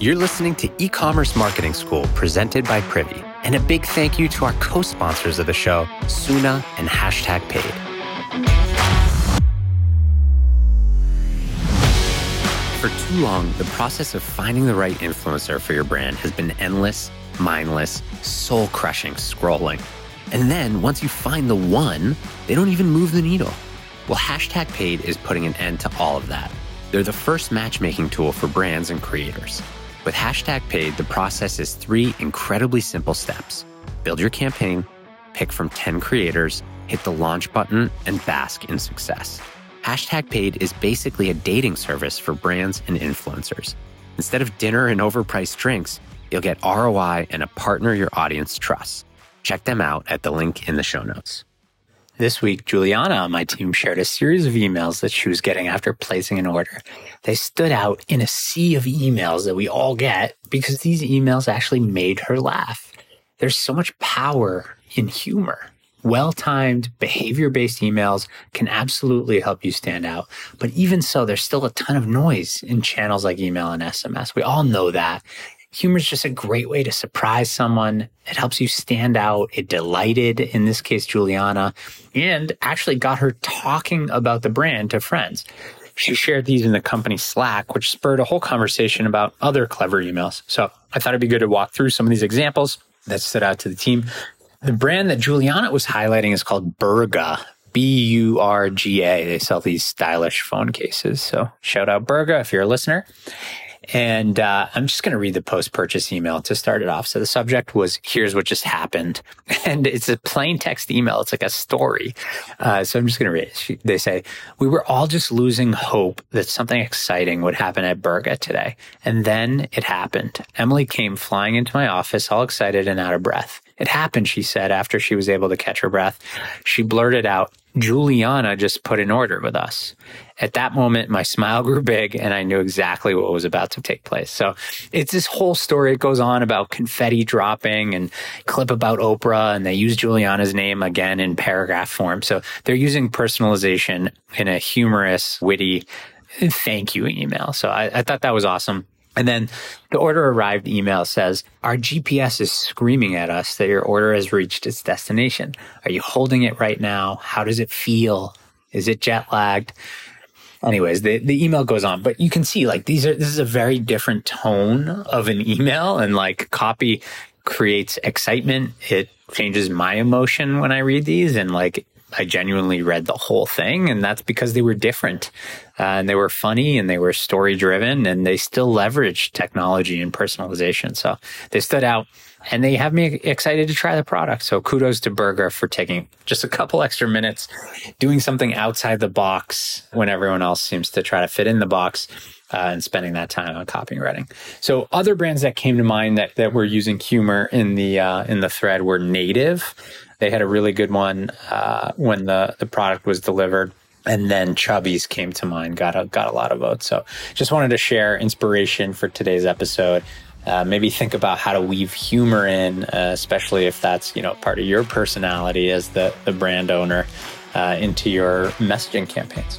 You're listening to E Commerce Marketing School presented by Privy. And a big thank you to our co sponsors of the show, Suna and Hashtag Paid. For too long, the process of finding the right influencer for your brand has been endless, mindless, soul crushing scrolling. And then once you find the one, they don't even move the needle. Well, Hashtag Paid is putting an end to all of that. They're the first matchmaking tool for brands and creators. With Hashtag Paid, the process is three incredibly simple steps build your campaign, pick from 10 creators, hit the launch button, and bask in success. Hashtag Paid is basically a dating service for brands and influencers. Instead of dinner and overpriced drinks, you'll get ROI and a partner your audience trusts. Check them out at the link in the show notes. This week, Juliana on my team shared a series of emails that she was getting after placing an order. They stood out in a sea of emails that we all get because these emails actually made her laugh. There's so much power in humor. Well timed, behavior based emails can absolutely help you stand out. But even so, there's still a ton of noise in channels like email and SMS. We all know that humor is just a great way to surprise someone. It helps you stand out. It delighted, in this case, Juliana, and actually got her talking about the brand to friends. She shared these in the company Slack, which spurred a whole conversation about other clever emails. So I thought it'd be good to walk through some of these examples that stood out to the team. The brand that Juliana was highlighting is called Burga. B U R G A. They sell these stylish phone cases. So shout out Burga if you're a listener. And uh, I'm just going to read the post purchase email to start it off. So the subject was, Here's what just happened. And it's a plain text email. It's like a story. Uh, so I'm just going to read it. They say, We were all just losing hope that something exciting would happen at Burga today. And then it happened. Emily came flying into my office, all excited and out of breath. It happened, she said, after she was able to catch her breath. She blurted out, Juliana just put an order with us. At that moment, my smile grew big and I knew exactly what was about to take place. So it's this whole story. It goes on about confetti dropping and clip about Oprah and they use Juliana's name again in paragraph form. So they're using personalization in a humorous, witty thank you email. So I, I thought that was awesome. And then the order arrived email says, Our GPS is screaming at us that your order has reached its destination. Are you holding it right now? How does it feel? Is it jet lagged? Anyways, the, the email goes on, but you can see like these are, this is a very different tone of an email and like copy creates excitement. It changes my emotion when I read these and like I genuinely read the whole thing, and that's because they were different, uh, and they were funny, and they were story driven, and they still leveraged technology and personalization. So they stood out, and they have me excited to try the product. So kudos to Burga for taking just a couple extra minutes, doing something outside the box when everyone else seems to try to fit in the box. Uh, and spending that time on copywriting. So other brands that came to mind that, that were using humor in the uh, in the thread were Native. They had a really good one uh, when the, the product was delivered. And then Chubbies came to mind, got a, got a lot of votes. So just wanted to share inspiration for today's episode. Uh, maybe think about how to weave humor in, uh, especially if that's you know part of your personality as the, the brand owner uh, into your messaging campaigns.